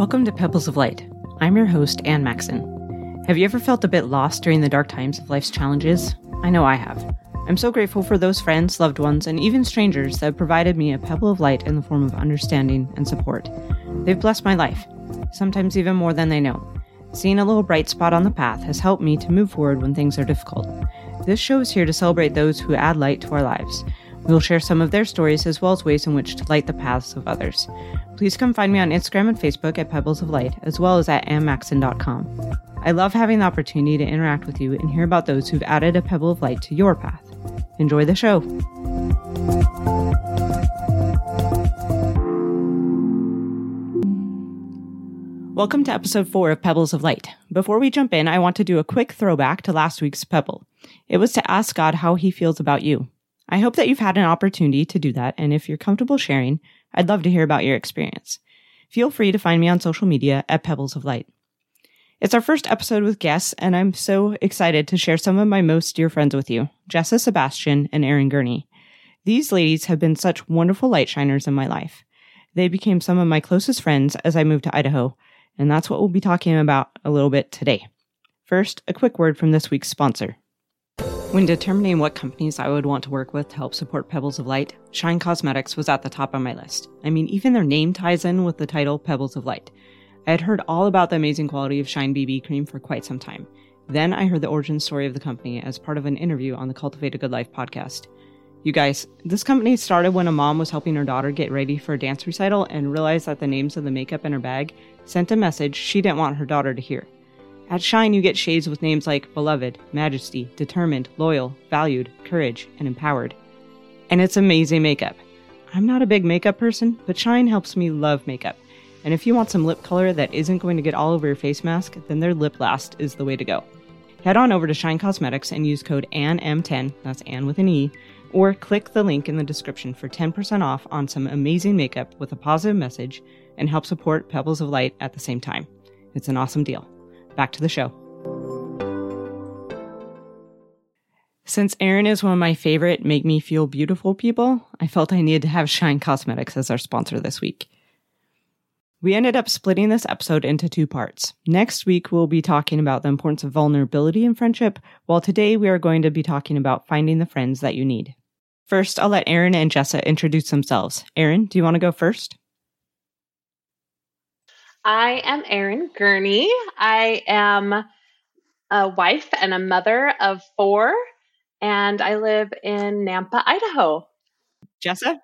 Welcome to Pebbles of Light. I'm your host, Ann Maxon. Have you ever felt a bit lost during the dark times of life's challenges? I know I have. I'm so grateful for those friends, loved ones, and even strangers that have provided me a pebble of light in the form of understanding and support. They've blessed my life, sometimes even more than they know. Seeing a little bright spot on the path has helped me to move forward when things are difficult. This show is here to celebrate those who add light to our lives. We will share some of their stories as well as ways in which to light the paths of others. Please come find me on Instagram and Facebook at Pebbles of Light, as well as at ammaxon.com. I love having the opportunity to interact with you and hear about those who've added a pebble of light to your path. Enjoy the show. Welcome to episode four of Pebbles of Light. Before we jump in, I want to do a quick throwback to last week's Pebble. It was to ask God how he feels about you. I hope that you've had an opportunity to do that, and if you're comfortable sharing, I'd love to hear about your experience. Feel free to find me on social media at Pebbles of Light. It's our first episode with guests, and I'm so excited to share some of my most dear friends with you Jessa Sebastian and Erin Gurney. These ladies have been such wonderful light shiners in my life. They became some of my closest friends as I moved to Idaho, and that's what we'll be talking about a little bit today. First, a quick word from this week's sponsor. When determining what companies I would want to work with to help support Pebbles of Light, Shine Cosmetics was at the top of my list. I mean, even their name ties in with the title Pebbles of Light. I had heard all about the amazing quality of Shine BB cream for quite some time. Then I heard the origin story of the company as part of an interview on the Cultivate a Good Life podcast. You guys, this company started when a mom was helping her daughter get ready for a dance recital and realized that the names of the makeup in her bag sent a message she didn't want her daughter to hear. At Shine, you get shades with names like Beloved, Majesty, Determined, Loyal, Valued, Courage, and Empowered. And it's amazing makeup. I'm not a big makeup person, but Shine helps me love makeup. And if you want some lip color that isn't going to get all over your face mask, then their Lip Last is the way to go. Head on over to Shine Cosmetics and use code ANNM10, that's Ann with an E, or click the link in the description for 10% off on some amazing makeup with a positive message and help support Pebbles of Light at the same time. It's an awesome deal back to the show. Since Erin is one of my favorite make me feel beautiful people, I felt I needed to have Shine Cosmetics as our sponsor this week. We ended up splitting this episode into two parts. Next week, we'll be talking about the importance of vulnerability in friendship, while today we are going to be talking about finding the friends that you need. First, I'll let Erin and Jessa introduce themselves. Erin, do you want to go first? I am Erin Gurney. I am a wife and a mother of four, and I live in Nampa, Idaho. Jessa?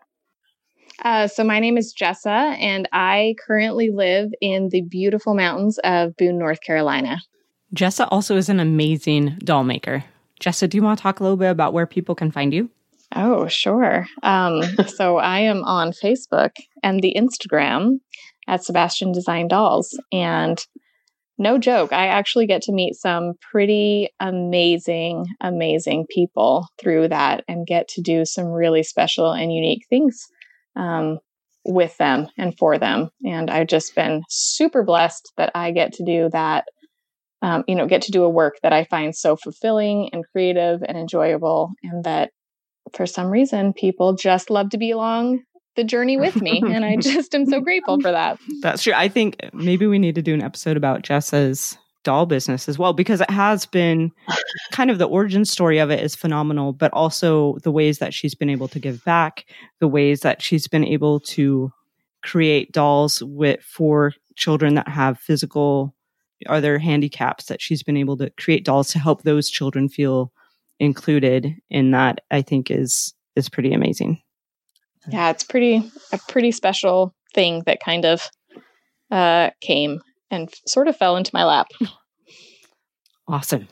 Uh, so, my name is Jessa, and I currently live in the beautiful mountains of Boone, North Carolina. Jessa also is an amazing doll maker. Jessa, do you want to talk a little bit about where people can find you? Oh, sure. Um, so, I am on Facebook and the Instagram at Sebastian Design Dolls. And no joke, I actually get to meet some pretty amazing, amazing people through that and get to do some really special and unique things um, with them and for them. And I've just been super blessed that I get to do that. Um, you know, get to do a work that I find so fulfilling and creative and enjoyable, and that for some reason people just love to be along the journey with me. and I just am so grateful for that. That's true. I think maybe we need to do an episode about Jessa's doll business as well, because it has been kind of the origin story of it is phenomenal, but also the ways that she's been able to give back, the ways that she's been able to create dolls with for children that have physical other handicaps that she's been able to create dolls to help those children feel included in that I think is is pretty amazing yeah, it's pretty a pretty special thing that kind of uh, came and sort of fell into my lap. Awesome.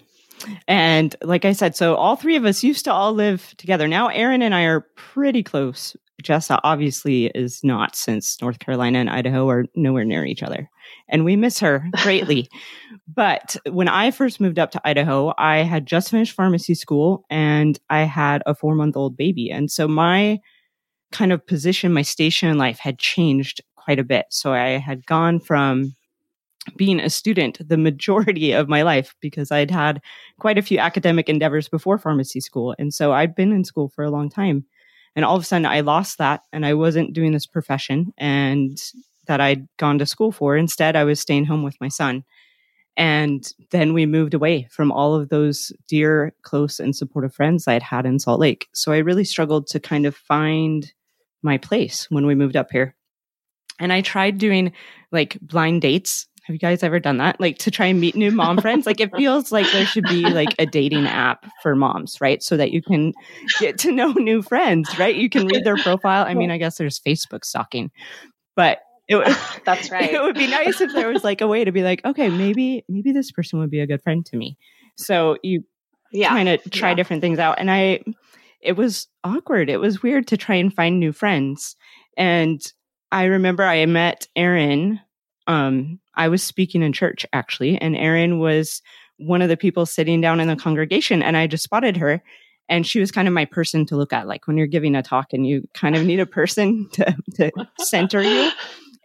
And like I said, so all three of us used to all live together. Now Erin and I are pretty close. Jessa obviously is not since North Carolina and Idaho are nowhere near each other. And we miss her greatly. but when I first moved up to Idaho, I had just finished pharmacy school and I had a four month old baby. And so my kind of position, my station in life had changed quite a bit. So I had gone from being a student the majority of my life because I'd had quite a few academic endeavors before pharmacy school. And so I'd been in school for a long time. And all of a sudden I lost that and I wasn't doing this profession. And that I'd gone to school for. Instead, I was staying home with my son. And then we moved away from all of those dear, close, and supportive friends I'd had in Salt Lake. So I really struggled to kind of find my place when we moved up here. And I tried doing like blind dates. Have you guys ever done that? Like to try and meet new mom friends? Like it feels like there should be like a dating app for moms, right? So that you can get to know new friends, right? You can read their profile. I mean, I guess there's Facebook stalking, but it would, That's right. It would be nice if there was like a way to be like, okay, maybe maybe this person would be a good friend to me. So you yeah. kind of try Yeah. different things out, and I, it was awkward. It was weird to try and find new friends. And I remember I met Erin. Um, I was speaking in church actually, and Erin was one of the people sitting down in the congregation, and I just spotted her. And she was kind of my person to look at, like when you're giving a talk and you kind of need a person to, to center you.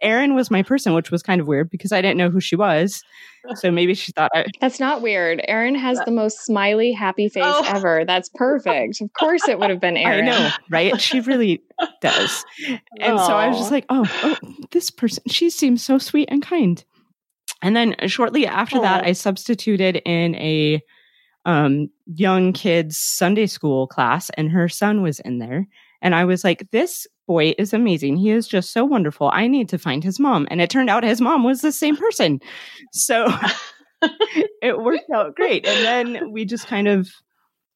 Erin was my person, which was kind of weird because I didn't know who she was. So maybe she thought I, That's not weird. Erin has the most smiley, happy face Oh. ever. That's perfect. Of course, it would have been I Erin. know, right? She really does. And so I was just like, oh, oh, this person, she seems so sweet and kind. And then shortly after that, I substituted in a um, young kids Sunday school class, and her son was in there. And I was like, this boy is amazing. He is just so wonderful. I need to find his mom. And it turned out his mom was the same person. So it worked out great. And then we just kind of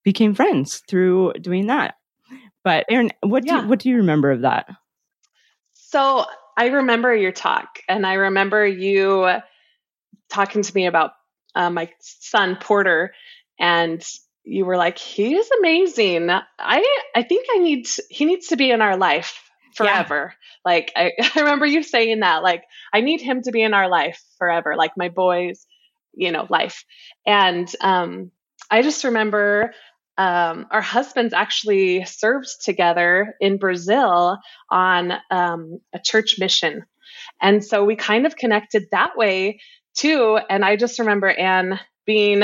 became friends through doing that. But Erin, what do you, what do you remember of that? So I remember your talk, and I remember you talking to me about uh, my son Porter, and you were like, "He is amazing. I I think I need to, he needs to be in our life forever." Like I, I remember you saying that, like I need him to be in our life forever, like my boys, you know, life. And um, I just remember um, our husbands actually served together in Brazil on um, a church mission. And so we kind of connected that way too. And I just remember Anne being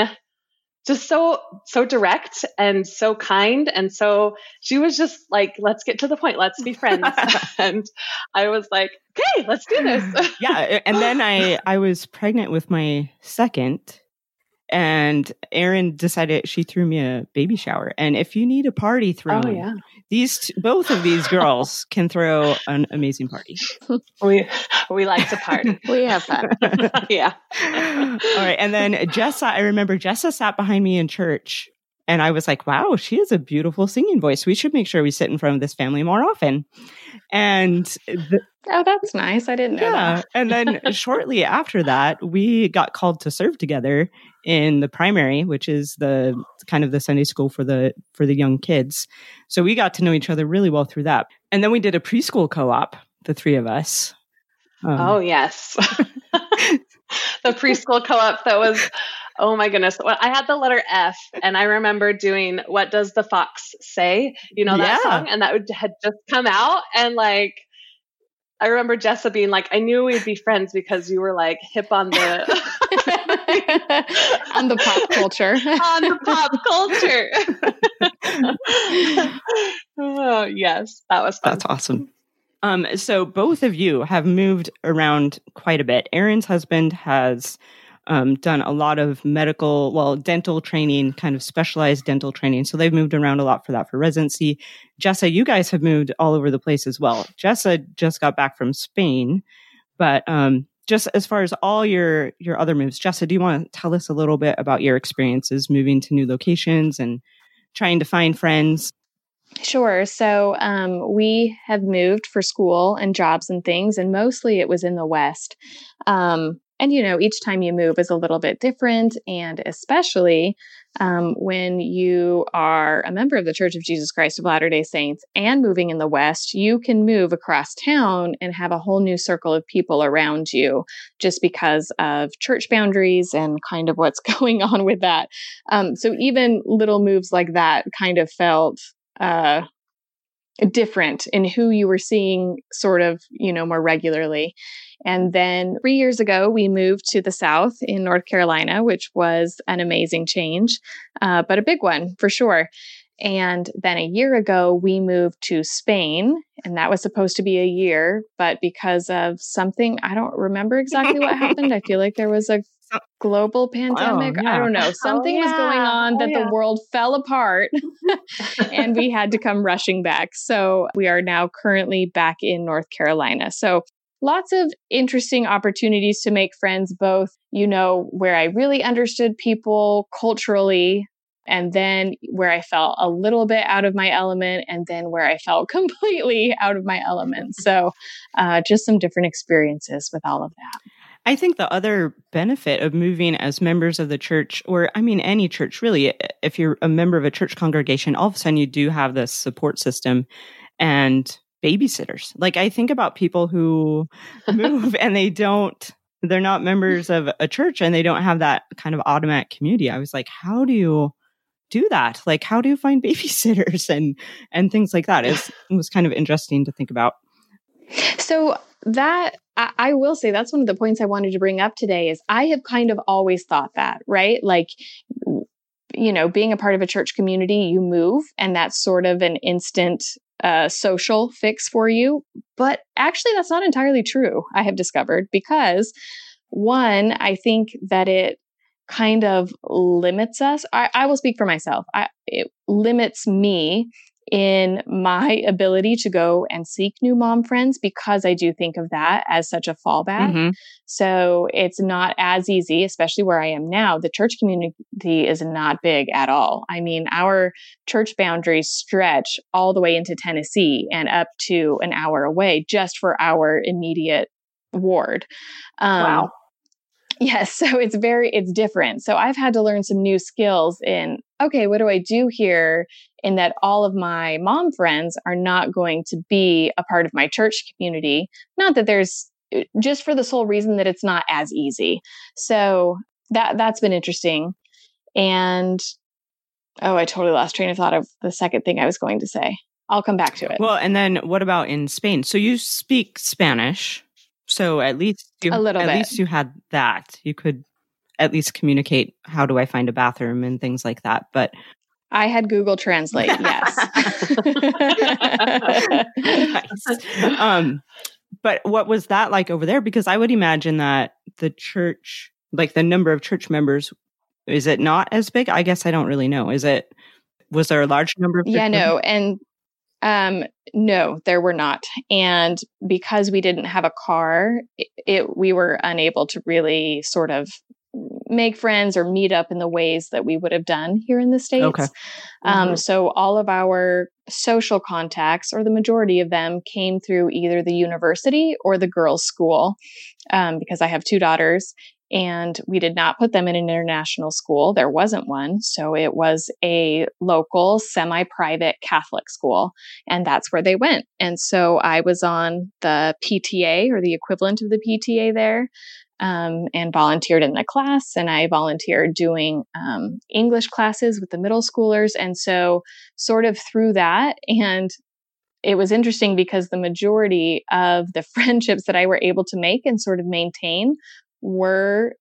just so so direct and so kind and so she was just like let's get to the point. Let's be friends. And i was like okay let's do this. Yeah and then i i was pregnant with my second and Erin decided she threw me a baby shower. And if you need a party oh, thrown, oh yeah these t- both of these girls can throw an amazing party. we we like to party We have fun. yeah All right, and then Jessa, I remember Jessa sat behind me in church, and I was like, "Wow, she has a beautiful singing voice. We should make sure we sit in front of this family more often." And the, Oh, that's nice. I didn't know yeah, that. and then shortly after that, we got called to serve together in the primary, which is the kind of the Sunday school for the for the young kids. So we got to know each other really well through that. And then we did a preschool co-op, the three of us. Um, oh yes the preschool co-op that was oh my goodness well, i had the letter f and i remember doing what does the fox say you know that Yeah. song and that would, had just come out and like i remember jessa being like i knew we'd be friends because you were like hip on the On the pop culture. on the pop culture oh yes that was fun That's awesome. Um, so both of you have moved around quite a bit. Erin's husband has um, done a lot of medical, well, dental training, kind of specialized dental training. So they've moved around a lot for that for residency. Jessa, you guys have moved all over the place as well. Jessa just got back from Spain, but um, just as far as all your your other moves, Jessa, do you want to tell us a little bit about your experiences moving to new locations and trying to find friends? Sure. So um, we have moved for school and jobs and things, and mostly it was in the West. Um, and, you know, each time you move is a little bit different. And especially um, when you are a member of the Church of Jesus Christ of Latter day Saints and moving in the West, you can move across town and have a whole new circle of people around you just because of church boundaries and kind of what's going on with that. Um, so even little moves like that kind of felt uh, different in who you were seeing sort of, you know, more regularly. And then three years ago, we moved to the South in North Carolina, which was an amazing change, uh, but a big one for sure. And then a year ago, we moved to Spain, and that was supposed to be a year. But because of something, I don't remember exactly what happened. I feel like there was a global pandemic. Oh, yeah. I don't know. Something oh, yeah. was going on that oh, yeah. the world fell apart and we had to come rushing back. So we are now currently back in North Carolina. So lots of interesting opportunities to make friends, both, you know, where I really understood people culturally and then where I felt a little bit out of my element, and then where I felt completely out of my element. So, uh, just some different experiences with all of that. I think the other benefit of moving as members of the church, or I mean, any church really, if you're a member of a church congregation, all of a sudden you do have this support system and babysitters. Like I think about people who move and they don't, they're not members of a church and they don't have that kind of automatic community. I was like, how do you do that? Like, how do you find babysitters and, and things like that is was kind of interesting to think about. So that I, will say that's one of the points I wanted to bring up today is I have kind of always thought that, right? Like you know, being a part of a church community, you move, and that's sort of an instant uh, social fix for you. But actually, that's not entirely true, I have discovered, because one, I think that it kind of limits us. I, I will speak for myself. I, it limits me in my ability to go and seek new mom friends because I do think of that as such a fallback. Mm-hmm. So it's not as easy, especially where I am now. The church community is not big at all. I mean, our church boundaries stretch all the way into Tennessee and up to an hour away just for our immediate ward. Um, wow. Yes, so it's very it's different. So I've had to learn some new skills in okay, what do I do here in that all of my mom friends are not going to be a part of my church community. Not that there's uh, just for the sole reason that it's not as easy. So that that's been interesting. And oh, I totally lost train of thought of the second thing I was going to say. I'll come back to it. Well, and then what about in Spain? So you speak Spanish. So at least you, a little at bit. least you had that. You could at least communicate how do I find a bathroom and things like that. But I had Google Translate, yes. nice. Um, but what was that like over there? Because I would imagine that the church, like the number of church members, is it not as big? I guess I don't really know. Is it? Was there a large number of? Yeah, no, and um, no, there were not. And because we didn't have a car, it, it, we were unable to really sort of make friends or meet up in the ways that we would have done here in the States. Okay. Um, mm-hmm. So all of our social contacts, or the majority of them, came through either the university or the girls' school, um, because I have two daughters. And we did not put them in an international school. There wasn't one. So it was a local, semi private Catholic school. And that's where they went. And so I was on the PTA or the equivalent of the PTA there um, and volunteered in the class. And I volunteered doing um, English classes with the middle schoolers. And so, sort of through that, and it was interesting because the majority of the friendships that I were able to make and sort of maintain were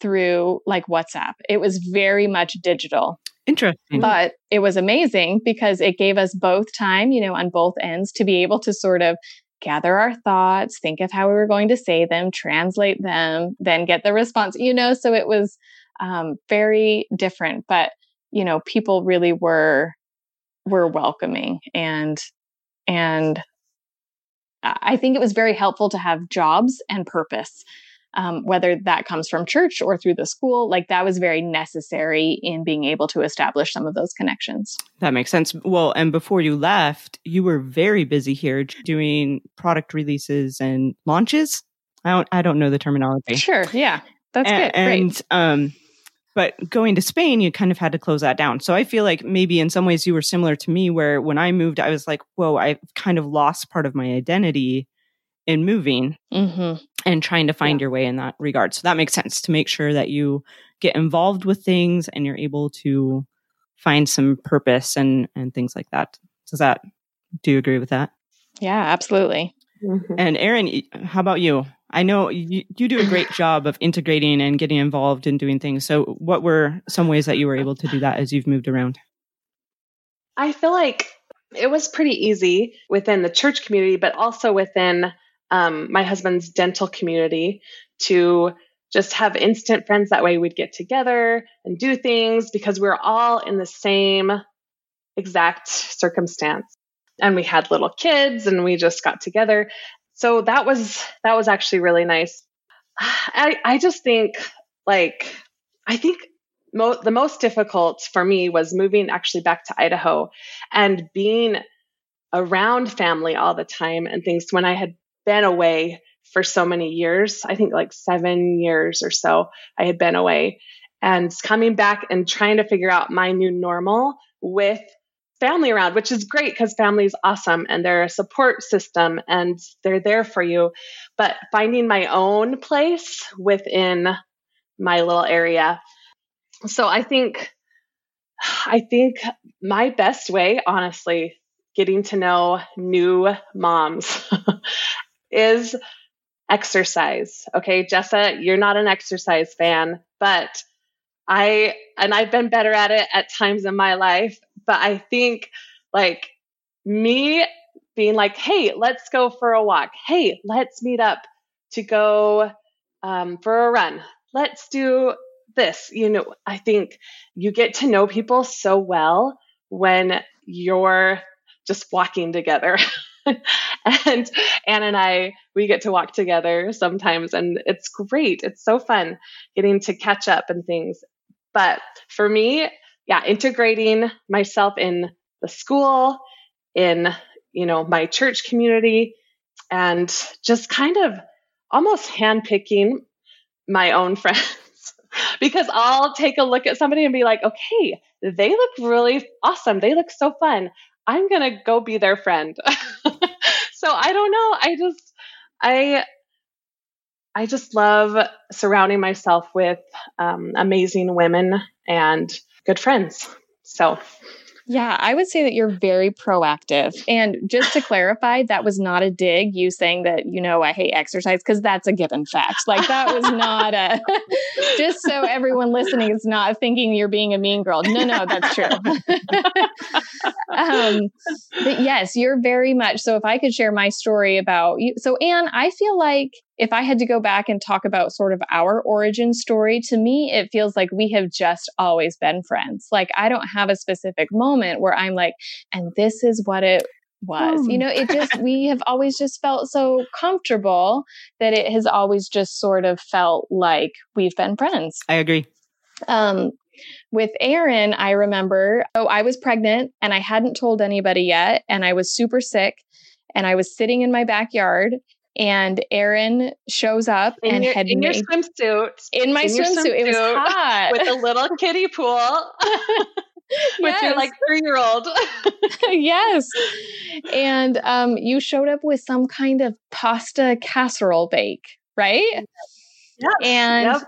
through like WhatsApp. It was very much digital. Interesting. But it was amazing because it gave us both time, you know, on both ends to be able to sort of gather our thoughts, think of how we were going to say them, translate them, then get the response, you know, so it was um, very different, but you know, people really were were welcoming and and I think it was very helpful to have jobs and purpose um, whether that comes from church or through the school, like that was very necessary in being able to establish some of those connections. That makes sense. Well, and before you left, you were very busy here doing product releases and launches. I don't, I don't know the terminology. Sure. Yeah. That's and, good. And, um, but going to Spain, you kind of had to close that down. So I feel like maybe in some ways you were similar to me, where when I moved, I was like, whoa, I kind of lost part of my identity in moving. Mm-hmm and trying to find yeah. your way in that regard. So that makes sense to make sure that you get involved with things and you're able to find some purpose and and things like that. Does that do you agree with that? Yeah, absolutely. Mm-hmm. And Erin, how about you? I know you, you do a great job of integrating and getting involved in doing things. So, what were some ways that you were able to do that as you've moved around? I feel like it was pretty easy within the church community, but also within um, my husband's dental community to just have instant friends. That way we'd get together and do things because we we're all in the same exact circumstance. And we had little kids and we just got together. So that was, that was actually really nice. I, I just think like, I think mo- the most difficult for me was moving actually back to Idaho and being around family all the time and things when I had been away for so many years. I think like seven years or so I had been away and coming back and trying to figure out my new normal with family around, which is great because family is awesome and they're a support system and they're there for you. But finding my own place within my little area. So I think, I think my best way, honestly, getting to know new moms is exercise. Okay, Jessa, you're not an exercise fan, but I, and I've been better at it at times in my life, but I think like me being like, hey, let's go for a walk. Hey, let's meet up to go um, for a run. Let's do this. You know, I think you get to know people so well when you're just walking together. and Anne and I, we get to walk together sometimes, and it's great. It's so fun getting to catch up and things. But for me, yeah, integrating myself in the school, in you know my church community, and just kind of almost handpicking my own friends because I'll take a look at somebody and be like, okay, they look really awesome. They look so fun. I'm going to go be their friend. so I don't know. I just, I, I just love surrounding myself with um, amazing women and good friends. So yeah, I would say that you're very proactive. And just to clarify, that was not a dig, you saying that, you know, I hate exercise, because that's a given fact. Like that was not a, just so everyone listening is not thinking you're being a mean girl. No, no, that's true. um, but yes, you're very much. So if I could share my story about you. So, Anne, I feel like if I had to go back and talk about sort of our origin story, to me, it feels like we have just always been friends. Like I don't have a specific moment where I'm like, and this is what it was. You know, it just, we have always just felt so comfortable that it has always just sort of felt like we've been friends. I agree. Um, with Erin, I remember, oh, I was pregnant and I hadn't told anybody yet, and I was super sick, and I was sitting in my backyard and Erin shows up in and your, had in made, your swimsuit. in my in your swimsuit. It was hot with a little kiddie pool with your like three year old. yes, and um, you showed up with some kind of pasta casserole bake, right? Yes, and yep.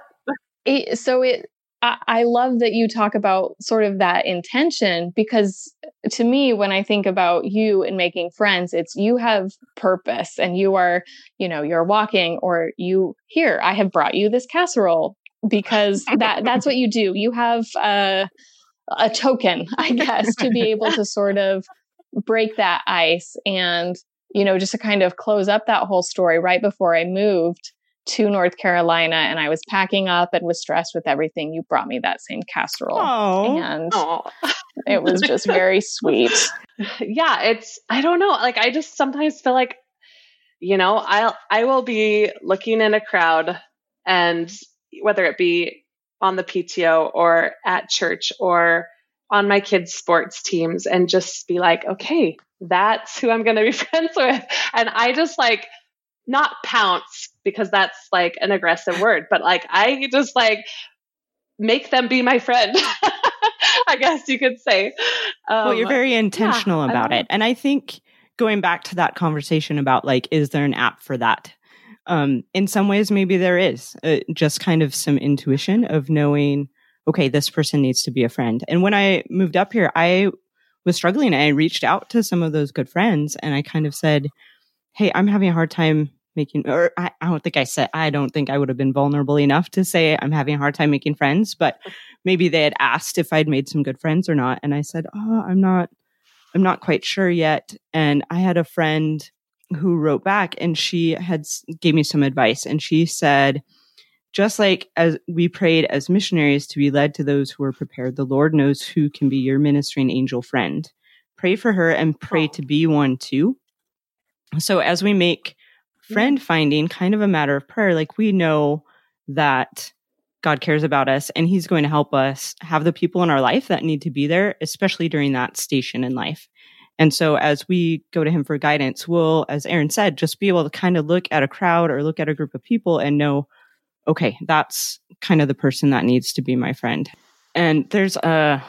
it, so it I, love that you talk about sort of that intention because to me, when I think about you and making friends, it's you have purpose and you are, you know, you're walking or you here, I have brought you this casserole because that that's what you do. You have a, a token, I guess, to be able to sort of break that ice and, you know, just to kind of close up that whole story right before I moved to North Carolina and I was packing up and was stressed with everything, you brought me that same casserole. Aww. And Aww. it was just very sweet. Yeah, it's I don't know. Like I just sometimes feel like, you know, I'll I will be looking in a crowd and whether it be on the PTO or at church or on my kids' sports teams and just be like, okay, that's who I'm going to be friends with. And I just like not pounce because that's like an aggressive word, but like I just like make them be my friend. I guess you could say. Um, well, you're very intentional yeah, about it. And I think going back to that conversation about like, is there an app for that? Um, in some ways, maybe there is uh, just kind of some intuition of knowing, okay, this person needs to be a friend. And when I moved up here, I was struggling. I reached out to some of those good friends and I kind of said, Hey, I'm having a hard time making or I, I, don't think I said I don't think I would have been vulnerable enough to say I'm having a hard time making friends, but maybe they had asked if I'd made some good friends or not. And I said, Oh, I'm not I'm not quite sure yet. And I had a friend who wrote back and she had gave me some advice and she said, just like as we prayed as missionaries to be led to those who are prepared, the Lord knows who can be your ministering angel friend. Pray for her and pray oh. to be one too. So as we make friend finding kind of a matter of prayer, like we know that God cares about us and he's going to help us have the people in our life that need to be there, especially during that station in life. And so as we go to him for guidance, we'll, as Erin said, just be able to kind of look at a crowd or look at a group of people and know, okay, that's kind of the person that needs to be my friend. And there's a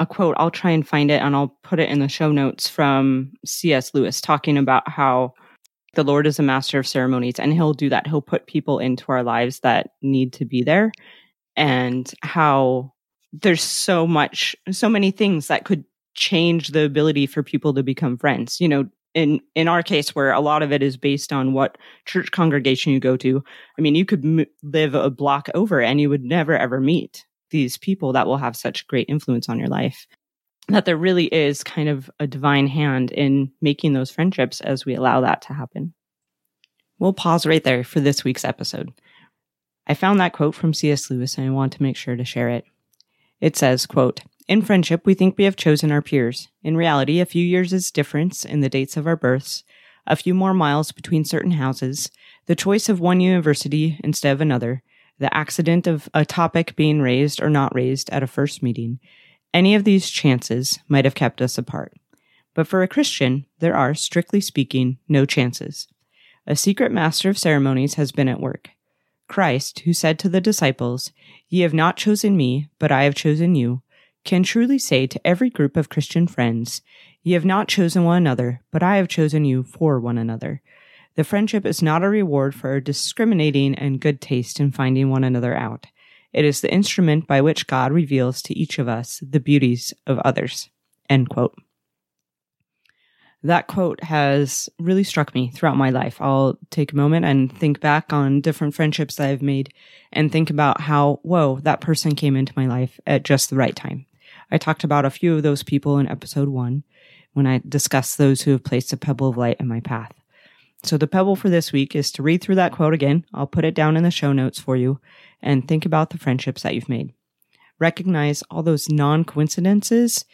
a quote, I'll try and find it and I'll put it in the show notes from C.S. Lewis talking about how the Lord is a master of ceremonies and he'll do that. He'll put people into our lives that need to be there and how there's so much, so many things that could change the ability for people to become friends. You know, in in our case where a lot of it is based on what church congregation you go to i mean you could m- live a block over and you would never ever meet these people that will have such great influence on your life that there really is kind of a divine hand in making those friendships as we allow that to happen. We'll pause right there for this week's episode. I found that quote from cs lewis and i want to make sure to share it. It says quote in friendship, we think we have chosen our peers. In reality, a few years is difference in the dates of our births, a few more miles between certain houses, the choice of one university instead of another, the accident of a topic being raised or not raised at a first meeting. Any of these chances might have kept us apart. But for a Christian, there are, strictly speaking, no chances. A secret master of ceremonies has been at work. Christ, who said to the disciples, Ye have not chosen me, but I have chosen you, can truly say to every group of Christian friends, Ye have not chosen one another, but I have chosen you for one another. The friendship is not a reward for discriminating and good taste in finding one another out. It is the instrument by which God reveals to each of us the beauties of others. End quote. That quote has really struck me throughout my life. I'll take a moment and think back on different friendships that I've made and think about how, whoa, that person came into my life at just the right time. I talked about a few of those people in episode one when I discussed those who have placed a pebble of light in my path. So the pebble for this week is to read through that quote again. I'll put it down in the show notes for you and think about the friendships that you've made. Recognize all those non coincidences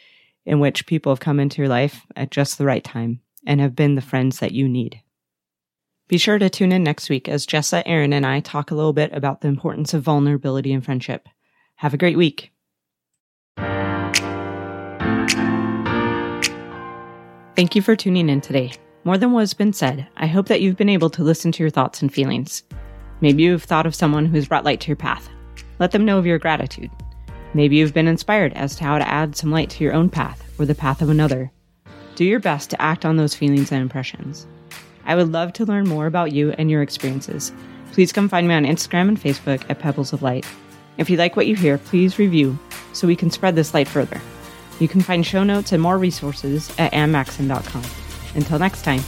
in which people have come into your life at just the right time and have been the friends that you need. Be sure to tune in next week as Jessa, Erin, and I talk a little bit about the importance of vulnerability in friendship. Have a great week. Thank you for tuning in today. More than what has been said, I hope that you've been able to listen to your thoughts and feelings. Maybe you've thought of someone who's brought light to your path. Let them know of your gratitude. Maybe you've been inspired as to how to add some light to your own path or the path of another. Do your best to act on those feelings and impressions. I would love to learn more about you and your experiences. Please come find me on Instagram and Facebook at Pebbles of Light. If you like what you hear, please review so we can spread this light further. You can find show notes and more resources at ammaxon.com. Until next time.